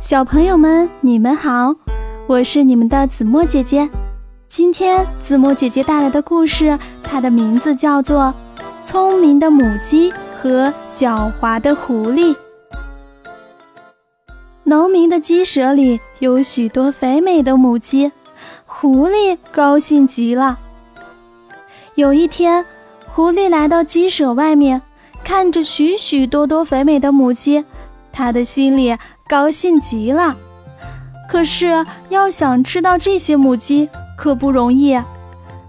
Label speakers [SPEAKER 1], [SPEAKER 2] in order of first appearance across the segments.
[SPEAKER 1] 小朋友们，你们好，我是你们的子墨姐姐。今天子墨姐姐带来的故事，它的名字叫做《聪明的母鸡和狡猾的狐狸》。农民的鸡舍里有许多肥美的母鸡，狐狸高兴极了。有一天，狐狸来到鸡舍外面，看着许许多多肥美的母鸡，他的心里。高兴极了，可是要想吃到这些母鸡可不容易，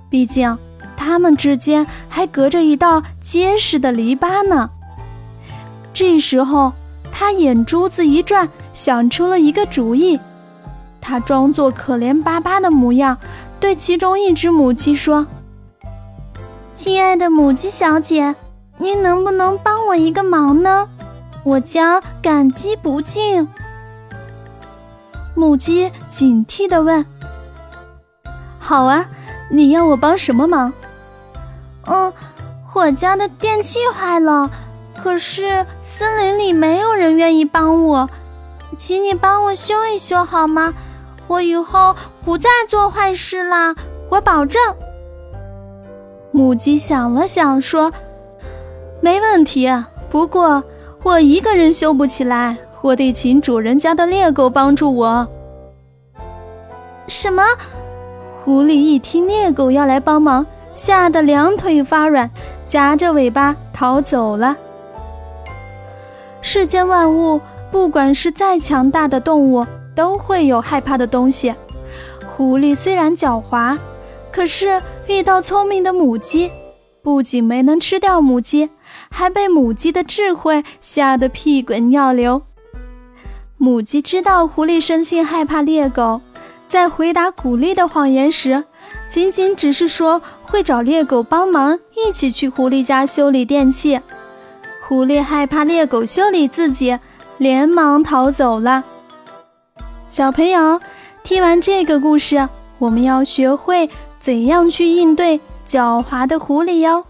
[SPEAKER 1] 毕竟它们之间还隔着一道结实的篱笆呢。这时候，他眼珠子一转，想出了一个主意。他装作可怜巴巴的模样，对其中一只母鸡说：“亲爱的母鸡小姐，您能不能帮我一个忙呢？”我将感激不尽。母鸡警惕地问：“好啊，你要我帮什么忙？”“嗯，我家的电器坏了，可是森林里没有人愿意帮我，请你帮我修一修好吗？我以后不再做坏事啦，我保证。”母鸡想了想说：“没问题，不过……”我一个人修不起来，我得请主人家的猎狗帮助我。什么？狐狸一听猎狗要来帮忙，吓得两腿发软，夹着尾巴逃走了。世间万物，不管是再强大的动物，都会有害怕的东西。狐狸虽然狡猾，可是遇到聪明的母鸡。不仅没能吃掉母鸡，还被母鸡的智慧吓得屁滚尿流。母鸡知道狐狸生性害怕猎狗，在回答鼓励的谎言时，仅仅只是说会找猎狗帮忙，一起去狐狸家修理电器。狐狸害怕猎狗修理自己，连忙逃走了。小朋友，听完这个故事，我们要学会怎样去应对。狡猾的狐狸哟。